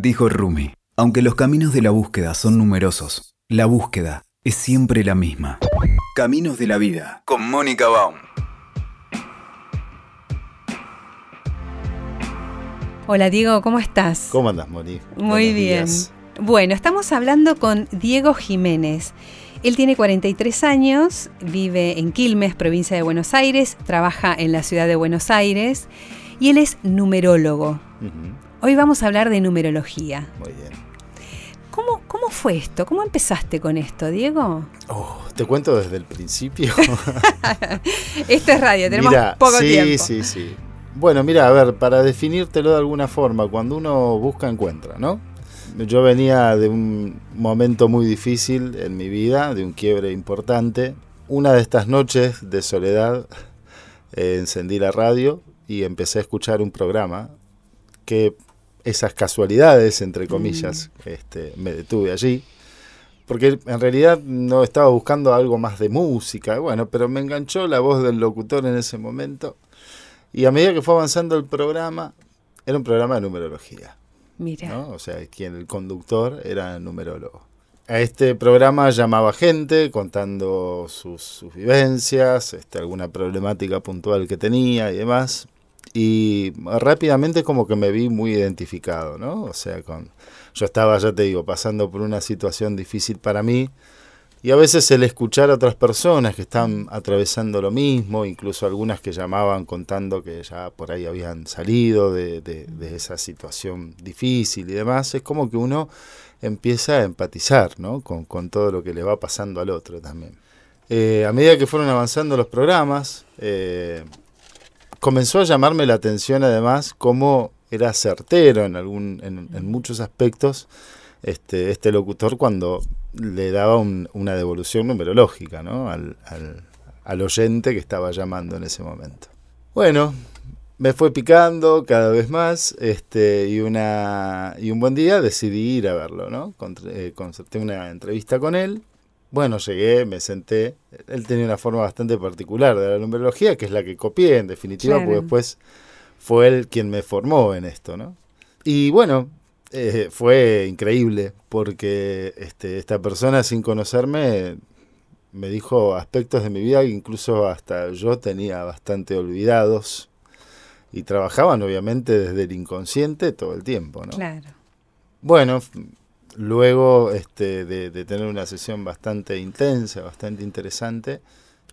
Dijo Rumi, aunque los caminos de la búsqueda son numerosos, la búsqueda es siempre la misma. Caminos de la vida, con Mónica Baum. Hola Diego, ¿cómo estás? ¿Cómo andas, Moni? Muy Buenos bien. días. Bueno, estamos hablando con Diego Jiménez. Él tiene 43 años, vive en Quilmes, provincia de Buenos Aires, trabaja en la ciudad de Buenos Aires y él es numerólogo. Hoy vamos a hablar de numerología. Muy bien. ¿Cómo, ¿Cómo fue esto? ¿Cómo empezaste con esto, Diego? Oh, ¿Te cuento desde el principio? Esto es radio, tenemos Mira, poco sí, tiempo. sí, sí. Bueno, mira, a ver, para definírtelo de alguna forma, cuando uno busca, encuentra, ¿no? Yo venía de un momento muy difícil en mi vida, de un quiebre importante. Una de estas noches de soledad eh, encendí la radio y empecé a escuchar un programa que esas casualidades, entre comillas, este, me detuve allí. Porque en realidad no estaba buscando algo más de música, bueno, pero me enganchó la voz del locutor en ese momento. Y a medida que fue avanzando el programa, era un programa de numerología. Mira, ¿no? O sea, quien el conductor era numerólogo. A este programa llamaba gente contando sus, sus vivencias, este, alguna problemática puntual que tenía y demás. Y rápidamente como que me vi muy identificado, ¿no? O sea, con, yo estaba, ya te digo, pasando por una situación difícil para mí. Y a veces el escuchar a otras personas que están atravesando lo mismo, incluso algunas que llamaban contando que ya por ahí habían salido de, de- esa situación difícil y demás, es como que uno empieza a empatizar ¿no? con, con todo lo que le va pasando al otro también. Eh, a medida que fueron avanzando los programas, eh, comenzó a llamarme la atención además cómo era certero en, algún, en, en muchos aspectos este, este locutor cuando le daba un- una devolución numerológica ¿no? al, al- al oyente que estaba llamando en ese momento. Bueno, me fue picando cada vez más este, y, una, y un buen día decidí ir a verlo. ¿no? Eh, concerté una entrevista con él. Bueno, llegué, me senté. Él tenía una forma bastante particular de la numerología, que es la que copié en definitiva, Claro. porque después fue él quien me formó en esto, ¿no? Y bueno, eh, fue increíble porque este, esta persona sin conocerme me dijo aspectos de mi vida que incluso hasta yo tenía bastante olvidados y trabajaban obviamente desde el inconsciente todo el tiempo, ¿no? claro. Bueno, luego este, de, de tener una sesión bastante intensa, bastante interesante,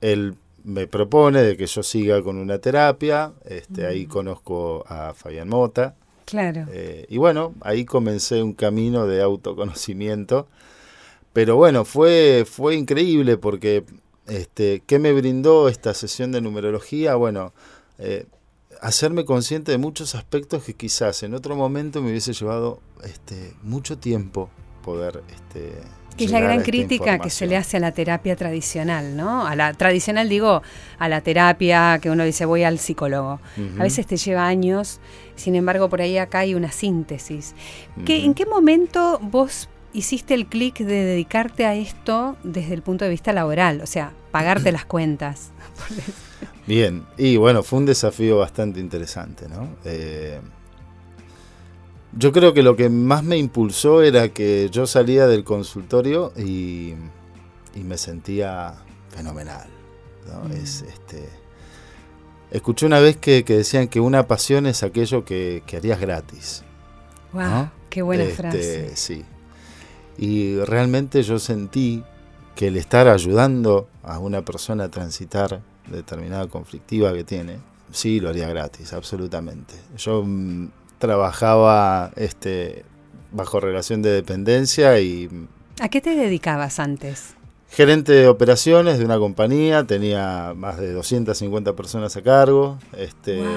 él me propone de que yo siga con una terapia, este, ahí conozco a Fabián Mota, Claro. eh, y bueno, ahí comencé un camino de autoconocimiento. Pero bueno, fue, fue increíble porque este, ¿qué me brindó esta sesión de numerología? Bueno, eh, hacerme consciente de muchos aspectos que quizás en otro momento me hubiese llevado este, mucho tiempo poder... Este, Que es la gran crítica que se le hace a la terapia tradicional, ¿no? A la tradicional digo, a la terapia que uno dice voy al psicólogo. A veces te lleva años, sin embargo por ahí acá hay una síntesis. ¿Qué-. ¿En qué momento vos hiciste el clic de dedicarte a esto desde el punto de vista laboral? O sea, pagarte las cuentas. Bien, y bueno, fue un desafío bastante interesante, ¿no? Eh, yo creo que lo que más me impulsó era que yo salía del consultorio y, y me sentía fenomenal, ¿no? Mm. Es, este, escuché una vez que, que decían que una pasión es aquello que, que harías gratis. ¡Wow! ¿no? ¡Qué buena Este, frase! Sí. Y realmente yo sentí que el estar ayudando a una persona a transitar determinada conflictiva que tiene, sí lo haría gratis, absolutamente. Yo mm, trabajaba este, bajo relación de dependencia y ¿A qué te dedicabas antes? gerente de operaciones de una compañía, tenía más de 250 personas a cargo. Este, Wow.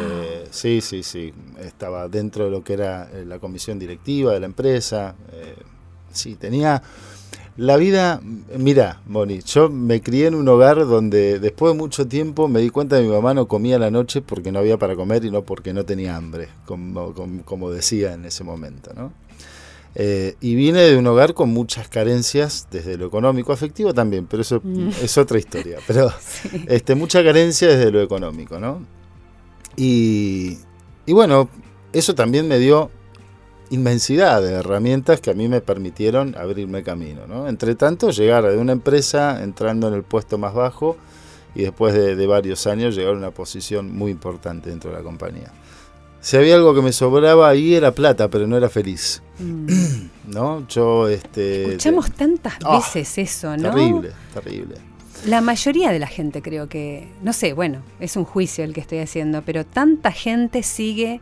Sí, sí, sí. Estaba dentro de lo que era eh, la comisión directiva de la empresa. eh, sí, tenía la vida. Mira, Moni, yo me crié en un hogar donde después de mucho tiempo me di cuenta de que mi mamá no comía a la noche porque no había para comer y no porque no tenía hambre, como, como, como decía en ese momento, ¿no? Eh, y vine de un hogar con muchas carencias, desde lo económico, afectivo también, pero eso Mm. es otra historia. Pero Sí. este, mucha carencia desde lo económico, ¿no? Y, y bueno, eso también me dio inmensidad de herramientas que a mí me permitieron abrirme camino. ¿no? Entre tanto, llegar de una empresa entrando en el puesto más bajo y después de, varios años llegar a una posición muy importante dentro de la compañía. Si había algo que me sobraba ahí era plata, pero no era feliz. Mm. ¿No? Yo este escuchamos tantas ah, veces eso, ¿no? Terrible, terrible. La mayoría de la gente creo que, no sé, bueno, es un juicio el que estoy haciendo, pero tanta gente sigue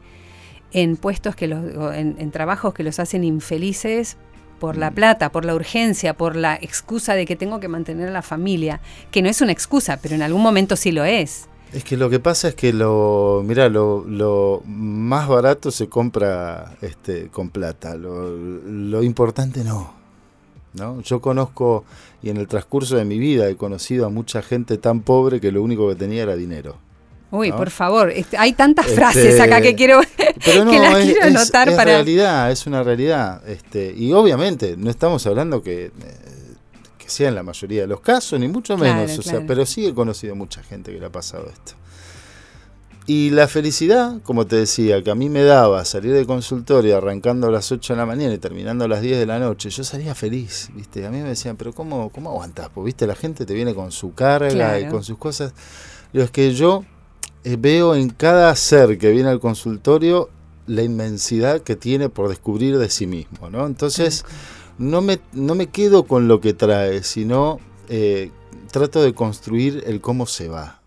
en puestos que los, en, trabajos que los hacen infelices por la plata, por la urgencia, por la excusa de que tengo que mantener a la familia, que no es una excusa, pero en algún momento sí lo es. Es que lo que pasa es que lo, mira, lo, más barato se compra este, con plata, lo, lo importante no. ¿no? Yo conozco, y en el transcurso de mi vida he conocido a mucha gente tan pobre que lo único que tenía era dinero. Uy, por favor, este, hay tantas frases acá que quiero pero que las quiero anotar es para. realidad, es una realidad. Este, y obviamente, no estamos hablando que, eh, que sea en la mayoría de los casos, ni mucho menos. o sea, pero sí he conocido mucha gente que le ha pasado esto. Y la felicidad, como te decía, que a mí me daba salir de consultorio arrancando a las 8 de la mañana y terminando a las 10 de la noche, yo salía feliz, ¿viste? A mí me decían, pero ¿cómo, cómo aguantás? Pues, ¿viste? La gente te viene con su carga y con sus cosas. Lo es que yo veo en cada ser que viene al consultorio la inmensidad que tiene por descubrir de sí mismo, ¿no? Entonces, no me, no me quedo con lo que trae, sino eh, trato de construir el cómo se va,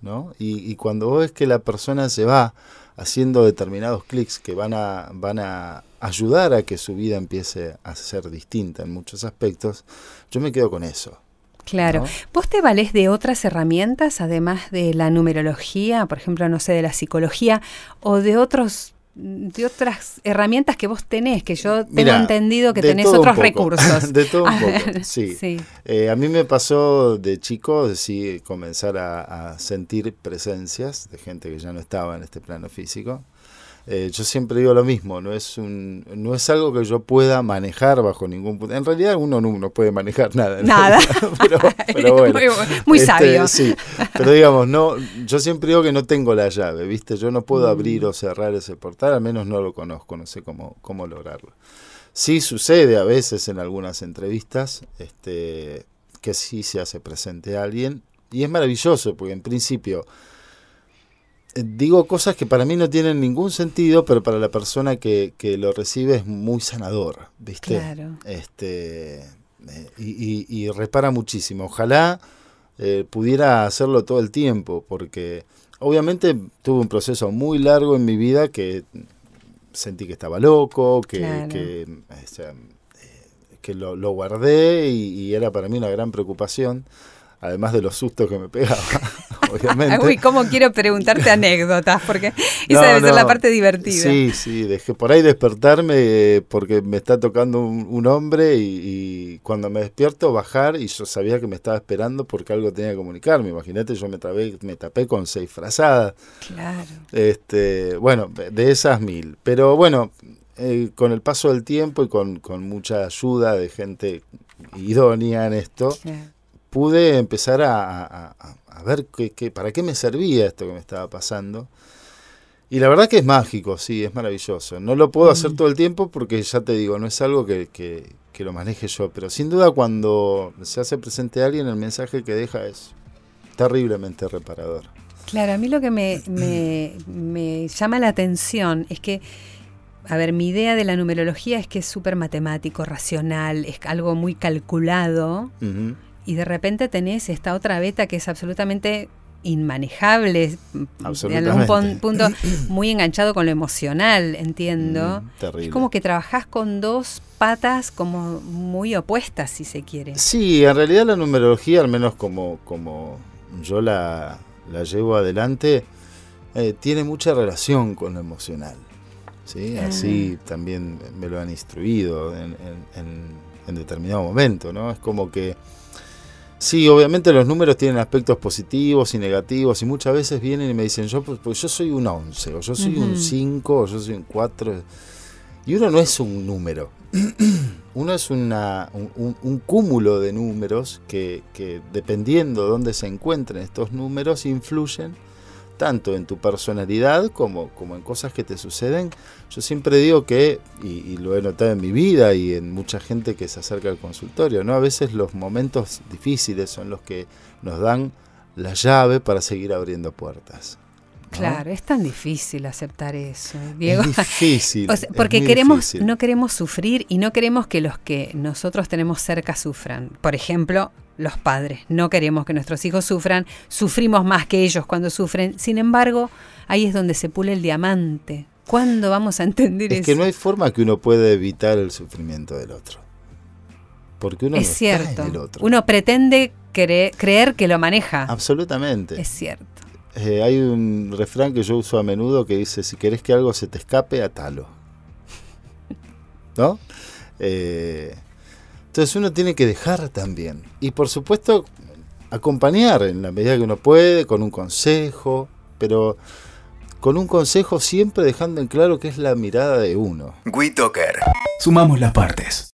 ¿no? Y, cuando ves que la persona se va haciendo determinados clics que van a, van a ayudar a que su vida empiece a ser distinta en muchos aspectos, yo me quedo con eso. Claro. ¿Vos te valés de otras herramientas, además de la numerología, por ejemplo, no sé, de la psicología, o de otros de otras herramientas que vos tenés, que yo tengo entendido que tenés otros recursos. de todo un poco, sí. Eh, a mí me pasó de chico, sí, comenzar a, sentir presencias de gente que ya no estaba en este plano físico. Eh, yo siempre digo lo mismo, no es un, no es algo que yo pueda manejar bajo ningún punto. En realidad uno no, puede manejar nada. Nada. pero, bueno. Muy, este, sabio. Sí, pero digamos, no, yo siempre digo que no tengo la llave, ¿viste? Yo no puedo abrir mm. o cerrar ese portal, al menos no lo conozco, no sé cómo, cómo lograrlo. Sí sucede a veces en algunas entrevistas este, que sí se hace presente a alguien y es maravilloso porque en principio digo cosas que para mí no tienen ningún sentido, pero para la persona que, lo recibe es muy sanador, ¿viste? Claro. Este, eh, y, repara muchísimo. Ojalá eh, pudiera hacerlo todo el tiempo, porque obviamente tuve un proceso muy largo en mi vida que sentí que estaba loco, que, que, eh, que lo, lo, guardé y era para mí una gran preocupación además de los sustos que me pegaba, obviamente. Uy, cómo quiero preguntarte anécdotas, porque esa debe ser la parte divertida. Sí, sí, dejé por ahí despertarme porque me está tocando un, hombre y, cuando me despierto bajar y yo sabía que me estaba esperando porque algo tenía que comunicarme. Imagínate, yo me, me tapé con seis frazadas. Claro. Este, bueno, de esas mil. Pero bueno, eh, con el paso del tiempo y con, mucha ayuda de gente idónea en esto, pude empezar a, ver qué, para qué me servía esto que me estaba pasando. Y la verdad que es mágico, sí, es maravilloso. No lo puedo hacer mm. todo el tiempo porque ya te digo, no es algo que, que, lo maneje yo, pero sin duda cuando se hace presente a alguien, el mensaje que deja es terriblemente reparador. Claro, a mí lo que me, me, llama la atención es que, a ver, mi idea de la numerología es que es súper matemático, racional, es algo muy calculado y de repente tenés esta otra beta que es absolutamente inmanejable, en algún punto muy enganchado con lo emocional, entiendo. Mm, es como que trabajás con dos patas como muy opuestas, si se quiere. Sí, en realidad la numerología, al menos como, como yo la, llevo adelante, eh, tiene mucha relación con lo emocional. ¿sí? Ah. Así también me lo han instruido en, en determinado momento, ¿no? Es como que Sí, obviamente los números tienen aspectos positivos y negativos y muchas veces vienen y me dicen, yo pues, pues yo soy un 11 o yo soy un 5 o yo soy un 4. Y uno no es un número, uno es una, un, cúmulo de números que, que dependiendo de dónde se encuentren estos números influyen tanto en tu personalidad como, como en cosas que te suceden. Yo siempre digo que, y, y, lo he notado en mi vida y en mucha gente que se acerca al consultorio, ¿no? A veces los momentos difíciles son los que nos dan la llave para seguir abriendo puertas. Claro, es tan difícil aceptar eso, Diego. Es difícil. o sea, porque queremos, difícil. no queremos sufrir y no queremos que los que nosotros tenemos cerca sufran. Por ejemplo, los padres. No queremos que nuestros hijos sufran, sufrimos más que ellos cuando sufren. Sin embargo, ahí es donde se pule el diamante. ¿Cuándo vamos a entender es eso? Es que no hay forma que uno pueda evitar el sufrimiento del otro. Porque uno es no cierto. Está en el otro. Uno pretende cre creer que lo maneja. Absolutamente. Es cierto. Eh, hay un refrán que yo uso a menudo que dice, si querés que algo se te escape, atalo. ¿No? Eh, entonces uno tiene que dejar también. Y por supuesto, acompañar en la medida que uno puede, con un consejo, pero con un consejo siempre dejando en claro que es la mirada de uno. WeToker. Sumamos las partes.